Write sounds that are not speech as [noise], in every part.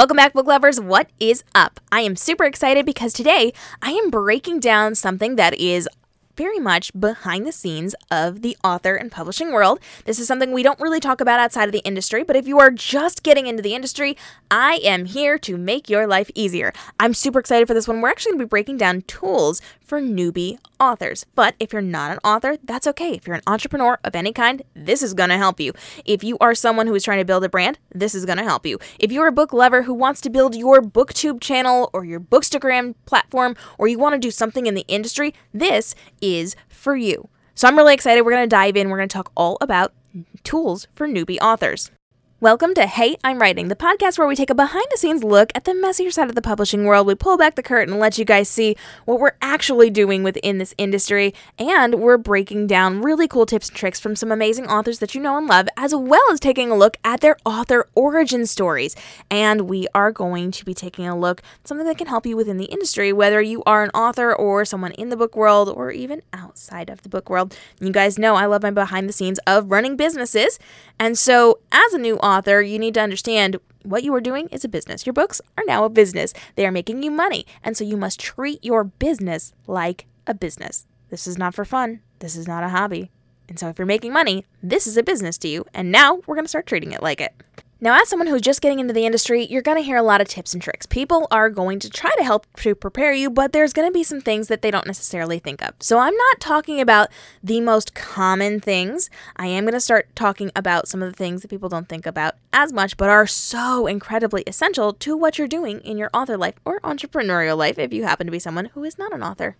Welcome back, book lovers. What is up? I am super excited because today I am breaking down something that is very much behind the scenes of the author and publishing world. This is something we don't really talk about outside of the industry, but if you are just getting into the industry, I am here to make your life easier. I'm super excited for this one. We're actually going to be breaking down tools for newbie authors. But if you're not an author, that's okay. If you're an entrepreneur of any kind, this is going to help you. If you are someone who is trying to build a brand, this is going to help you. If you're a book lover who wants to build your booktube channel or your bookstagram platform or you want to do something in the industry, this is for you. So I'm really excited. We're going to dive in. We're going to talk all about tools for newbie authors. Welcome to Hey, I'm Writing, the podcast where we take a behind the scenes look at the messier side of the publishing world. We pull back the curtain and let you guys see what we're actually doing within this industry, and we're breaking down really cool tips and tricks from some amazing authors that you know and love, as well as taking a look at their author origin stories. And we are going to be taking a look at something that can help you within the industry, whether you are an author or someone in the book world or even outside of the book world. You guys know I love my behind the scenes of running businesses, and so as a new author, author, you need to understand what you are doing is a business. Your books are now a business. They are making you money. And so you must treat your business like a business. This is not for fun. This is not a hobby. And so if you're making money, this is a business to you. And now we're going to start treating it like it. Now, as someone who's just getting into the industry, you're going to hear a lot of tips and tricks. People are going to try to help to prepare you, but there's going to be some things that they don't necessarily think of. So, I'm not talking about the most common things. I am going to start talking about some of the things that people don't think about as much, but are so incredibly essential to what you're doing in your author life or entrepreneurial life if you happen to be someone who is not an author.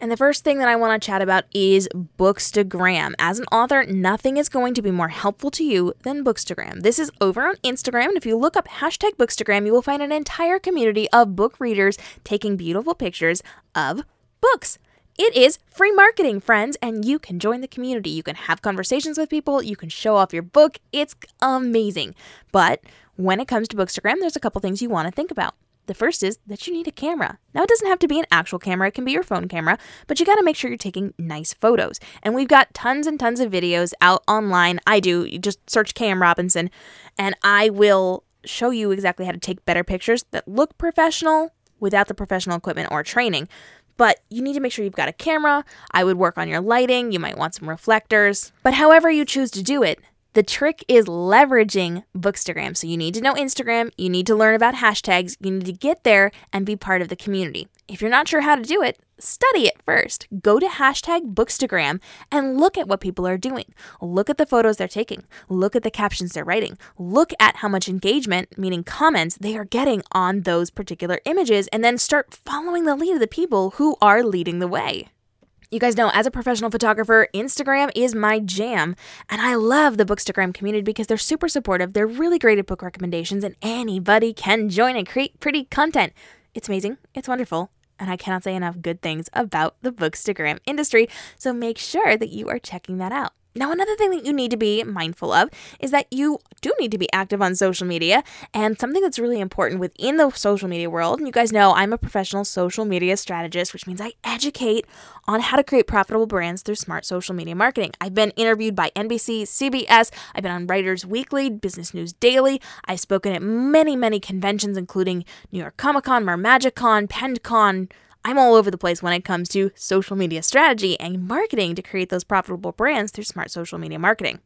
And the first thing that I want to chat about is Bookstagram. As an author, nothing is going to be more helpful to you than Bookstagram. This is over on Instagram, and if you look up hashtag Bookstagram, you will find an entire community of book readers taking beautiful pictures of books. It is free marketing, friends, and you can join the community. You can have conversations with people, you can show off your book. It's amazing. But when it comes to Bookstagram, there's a couple things you want to think about. The first is that you need a camera. Now, it doesn't have to be an actual camera, it can be your phone camera, but you gotta make sure you're taking nice photos. And we've got tons and tons of videos out online. I do. You just search Cam Robinson, and I will show you exactly how to take better pictures that look professional without the professional equipment or training. But you need to make sure you've got a camera. I would work on your lighting. You might want some reflectors. But however you choose to do it, the trick is leveraging Bookstagram. So you need to know Instagram, you need to learn about hashtags, you need to get there and be part of the community. If you're not sure how to do it, study it first. Go to hashtag Bookstagram and look at what people are doing. Look at the photos they're taking. Look at the captions they're writing. Look at how much engagement, meaning comments, they are getting on those particular images, and then start following the lead of the people who are leading the way. You guys know, as a professional photographer, Instagram is my jam. And I love the Bookstagram community because they're super supportive. They're really great at book recommendations, and anybody can join and create pretty content. It's amazing. It's wonderful. And I cannot say enough good things about the Bookstagram industry. So make sure that you are checking that out. Now, another thing that you need to be mindful of is that you do need to be active on social media. And something that's really important within the social media world, and you guys know I'm a professional social media strategist, which means I educate on how to create profitable brands through smart social media marketing. I've been interviewed by NBC, CBS, I've been on Writers Weekly, Business News Daily. I've spoken at many, many conventions, including New York Comic Con, MerMagicCon, PendCon. I'm all over the place when it comes to social media strategy and marketing to create those profitable brands through smart social media marketing.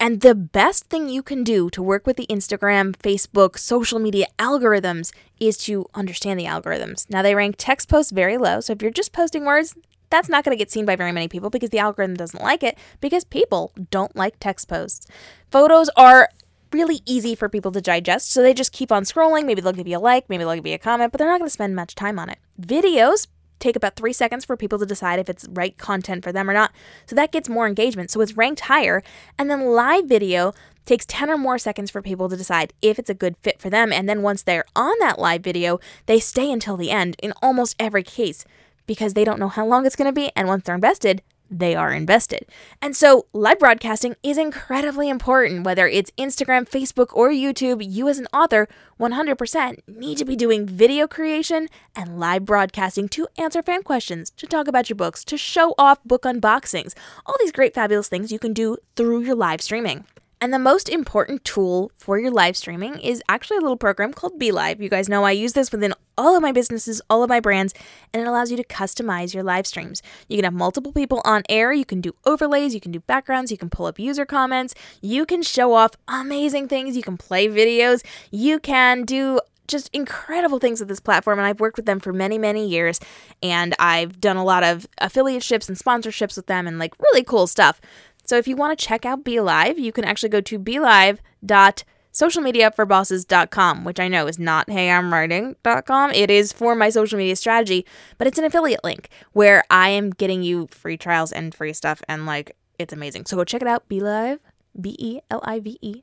And the best thing you can do to work with the Instagram, Facebook, social media algorithms is to understand the algorithms. Now, they rank text posts very low. So if you're just posting words, that's not going to get seen by very many people because the algorithm doesn't like it because people don't like text posts. Photos are really easy for people to digest. So they just keep on scrolling. Maybe they'll give you a like, maybe they'll give you a comment, but they're not going to spend much time on it. Videos take about three seconds for people to decide if it's right content for them or not. So that gets more engagement. So it's ranked higher. And then live video takes 10 or more seconds for people to decide if it's a good fit for them. And then once they're on that live video, they stay until the end in almost every case because they don't know how long it's going to be. And once they're invested, they are invested. And so, live broadcasting is incredibly important. Whether it's Instagram, Facebook, or YouTube, you as an author 100% need to be doing video creation and live broadcasting to answer fan questions, to talk about your books, to show off book unboxings, all these great, fabulous things you can do through your live streaming. And the most important tool for your live streaming is actually a little program called BeLive. You guys know I use this within all of my businesses, all of my brands, and it allows you to customize your live streams. You can have multiple people on air, you can do overlays, you can do backgrounds, you can pull up user comments, you can show off amazing things, you can play videos, you can do just incredible things with this platform and I've worked with them for many many years and I've done a lot of affiliateships and sponsorships with them and like really cool stuff. So if you want to check out BeLive, you can actually go to belive.socialmediaforbosses.com, which I know is not heyimwriting.com. It is for my social media strategy, but it's an affiliate link where I am getting you free trials and free stuff and like it's amazing. So go check it out, Be BeLive, B E L I V E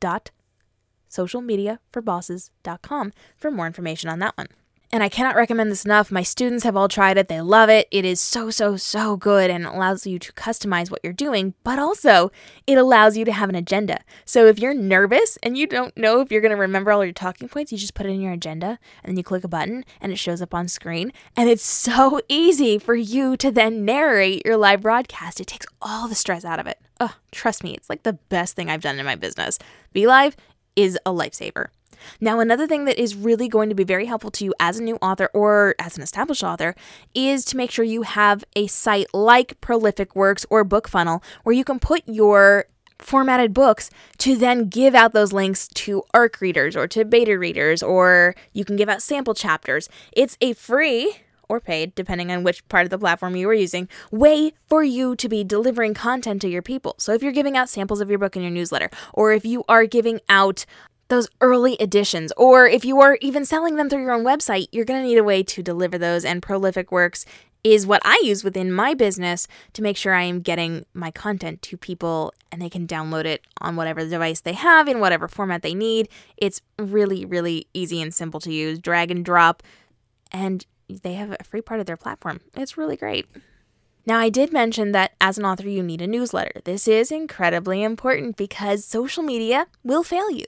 dot socialmediaforbosses.com for more information on that one. And I cannot recommend this enough. My students have all tried it. They love it. It is so, so, so good and allows you to customize what you're doing, but also it allows you to have an agenda. So if you're nervous and you don't know if you're going to remember all your talking points, you just put it in your agenda and then you click a button and it shows up on screen. And it's [laughs] so easy for you to then narrate your live broadcast. It takes all the stress out of it. Oh, trust me, it's like the best thing I've done in my business. BeLive is a lifesaver. Now, another thing that is really going to be very helpful to you as a new author or as an established author is to make sure you have a site like Prolific Works or Book Funnel where you can put your formatted books to then give out those links to ARC readers or to beta readers, or you can give out sample chapters. It's a free or paid, depending on which part of the platform you are using, way for you to be delivering content to your people. So if you're giving out samples of your book in your newsletter, or if you are giving out those early editions, or if you are even selling them through your own website, you're going to need a way to deliver those. And Prolific Works is what I use within my business to make sure I am getting my content to people and they can download it on whatever device they have in whatever format they need. It's really, really easy and simple to use. Drag and drop, and they have a free part of their platform. It's really great. Now, I did mention that as an author, you need a newsletter. This is incredibly important because social media will fail you.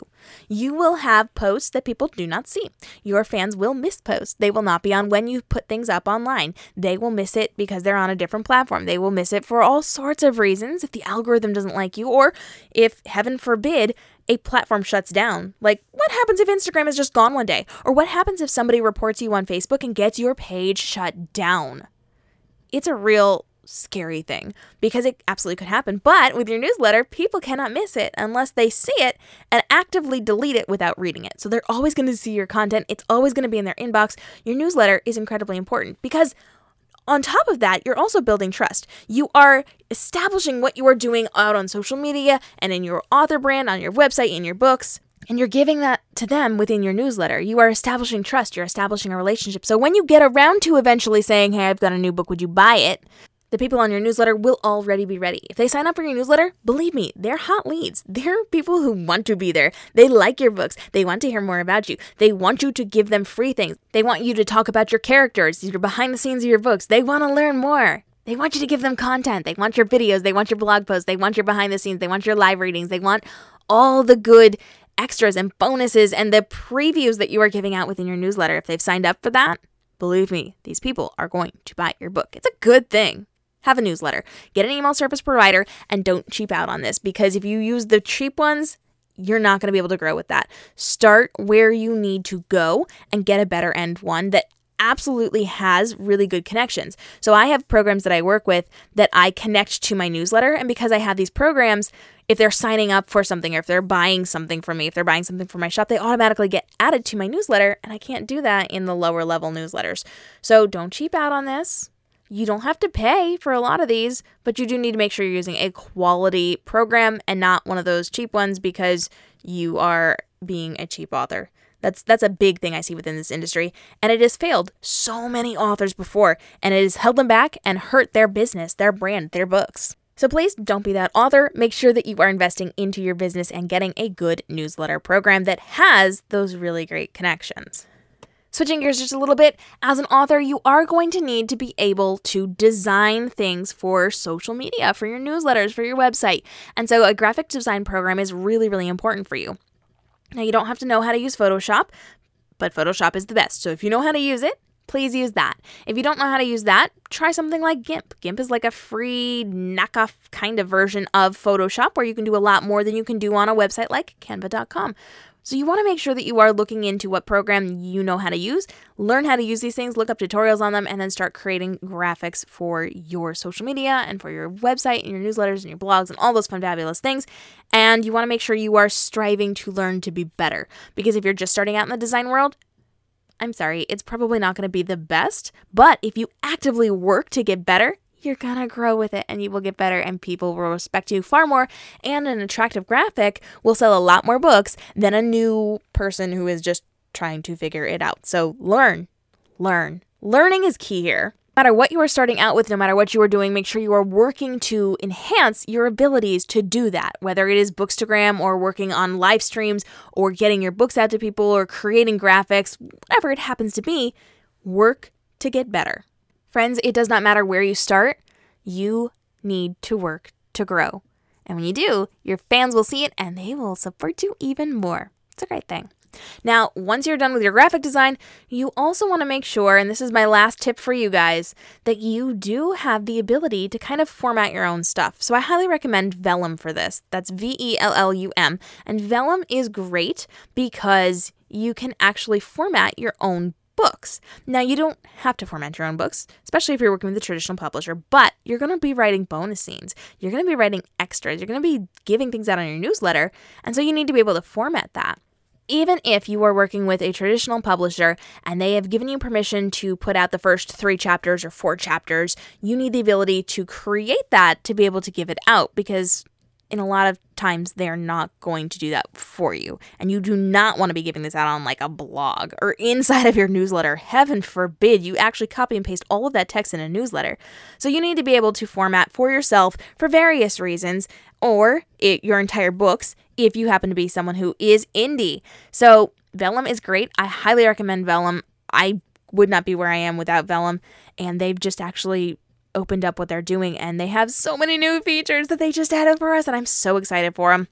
You will have posts that people do not see. Your fans will miss posts. They will not be on when you put things up online. They will miss it because they're on a different platform. They will miss it for all sorts of reasons if the algorithm doesn't like you, or if, heaven forbid, a platform shuts down. Like, what happens if Instagram is just gone one day? Or what happens if somebody reports you on Facebook and gets your page shut down? It's a real scary thing because it absolutely could happen. But with your newsletter, people cannot miss it unless they see it and actively delete it without reading it. So they're always going to see your content, it's always going to be in their inbox. Your newsletter is incredibly important because on top of that, you're also building trust. You are establishing what you are doing out on social media and in your author brand, on your website, in your books. And you're giving that to them within your newsletter. You are establishing trust. You're establishing a relationship. So when you get around to eventually saying, Hey, I've got a new book, would you buy it? The people on your newsletter will already be ready. If they sign up for your newsletter, believe me, they're hot leads. They're people who want to be there. They like your books. They want to hear more about you. They want you to give them free things. They want you to talk about your characters, your behind the scenes of your books. They want to learn more. They want you to give them content. They want your videos. They want your blog posts. They want your behind the scenes. They want your live readings. They want all the good extras and bonuses and the previews that you are giving out within your newsletter. If they've signed up for that, believe me, these people are going to buy your book. It's a good thing have a newsletter, get an email service provider, and don't cheap out on this because if you use the cheap ones, you're not going to be able to grow with that. Start where you need to go and get a better end one that absolutely has really good connections. So I have programs that I work with that I connect to my newsletter. And because I have these programs, if they're signing up for something or if they're buying something from me, if they're buying something from my shop, they automatically get added to my newsletter. And I can't do that in the lower level newsletters. So don't cheap out on this. You don't have to pay for a lot of these, but you do need to make sure you're using a quality program and not one of those cheap ones because you are being a cheap author. That's that's a big thing I see within this industry, and it has failed so many authors before, and it has held them back and hurt their business, their brand, their books. So please don't be that author. Make sure that you are investing into your business and getting a good newsletter program that has those really great connections. Switching gears just a little bit, as an author, you are going to need to be able to design things for social media, for your newsletters, for your website. And so a graphic design program is really, really important for you. Now, you don't have to know how to use Photoshop, but Photoshop is the best. So if you know how to use it, please use that. If you don't know how to use that, try something like GIMP. GIMP is like a free knockoff kind of version of Photoshop where you can do a lot more than you can do on a website like canva.com. So you want to make sure that you are looking into what program you know how to use, learn how to use these things, look up tutorials on them, and then start creating graphics for your social media and for your website and your newsletters and your blogs and all those fun, fabulous things. And you want to make sure you are striving to learn to be better. Because if you're just starting out in the design world, I'm sorry, it's probably not going to be the best. But if you actively work to get better, you're gonna grow with it and you will get better and people will respect you far more and an attractive graphic will sell a lot more books than a new person who is just trying to figure it out. So learn, learn. Learning is key here. No matter what you are starting out with, no matter what you are doing, make sure you are working to enhance your abilities to do that, whether it is Bookstagram or working on live streams or getting your books out to people or creating graphics, whatever it happens to be, work to get better. Friends, it does not matter where you start, you need to work to grow. And when you do, your fans will see it and they will support you even more. It's a great thing. Now, once you're done with your graphic design, you also want to make sure, and this is my last tip for you guys, that you do have the ability to kind of format your own stuff. So I highly recommend Vellum for this. That's V E L L U M. And Vellum is great because you can actually format your own books. Now, you don't have to format your own books, especially if you're working with a traditional publisher, but you're going to be writing bonus scenes. You're going to be writing extras. You're going to be giving things out on your newsletter. And so you need to be able to format that. Even if you are working with a traditional publisher and they have given you permission to put out the first three chapters or four chapters, you need the ability to create that to be able to give it out because in a lot of times they're not going to do that for you. And you do not want to be giving this out on like a blog or inside of your newsletter. Heaven forbid you actually copy and paste all of that text in a newsletter. So you need to be able to format for yourself for various reasons or it, your entire books if you happen to be someone who is indie. So Vellum is great. I highly recommend Vellum. I would not be where I am without Vellum. And they've just actually opened up what they're doing and they have so many new features that they just added for us and I'm so excited for them.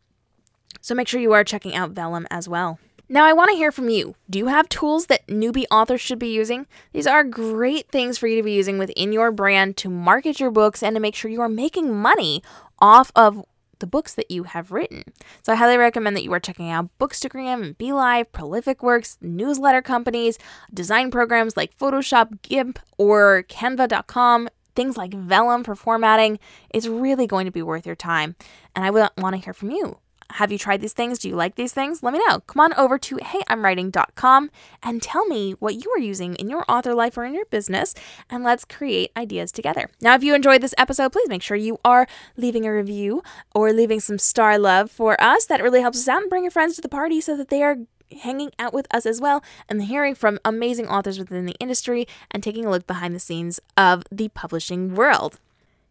So make sure you are checking out Vellum as well. Now, I want to hear from you. Do you have tools that newbie authors should be using? These are great things for you to be using within your brand to market your books and to make sure you are making money off of the books that you have written. So I highly recommend that you are checking out Bookstagram and BeLive, Prolific Works, newsletter companies, design programs like Photoshop, GIMP, or Canva.com things like Vellum for formatting is really going to be worth your time. And I want to hear from you. Have you tried these things? Do you like these things? Let me know. Come on over to heyimwriting.com and tell me what you are using in your author life or in your business, and let's create ideas together. Now, if you enjoyed this episode, please make sure you are leaving a review or leaving some star love for us. That really helps us out and bring your friends to the party so that they are hanging out with us as well and hearing from amazing authors within the industry and taking a look behind the scenes of the publishing world.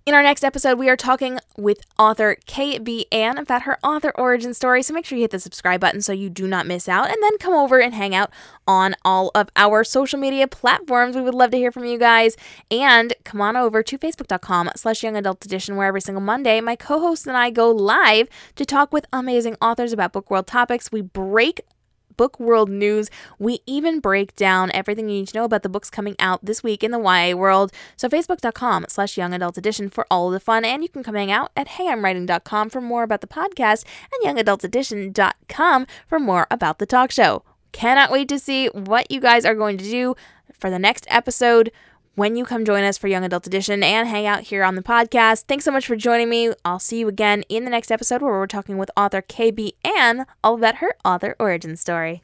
In our next episode, we are talking with author K.B. Ann about her author origin story. So make sure you hit the subscribe button so you do not miss out. And then come over and hang out on all of our social media platforms. We would love to hear from you guys. And come on over to facebook.com slash young adult edition, where every single Monday, my co hosts and I go live to talk with amazing authors about book world topics. We break book world news. We even break down everything you need to know about the books coming out this week in the YA world. So facebook.com slash young adult edition for all of the fun. And you can come hang out at heyimwriting.com for more about the podcast and youngadultedition.com for more about the talk show. Cannot wait to see what you guys are going to do for the next episode when you come join us for Young Adult Edition and hang out here on the podcast. Thanks so much for joining me. I'll see you again in the next episode where we're talking with author KB Ann all about her author origin story.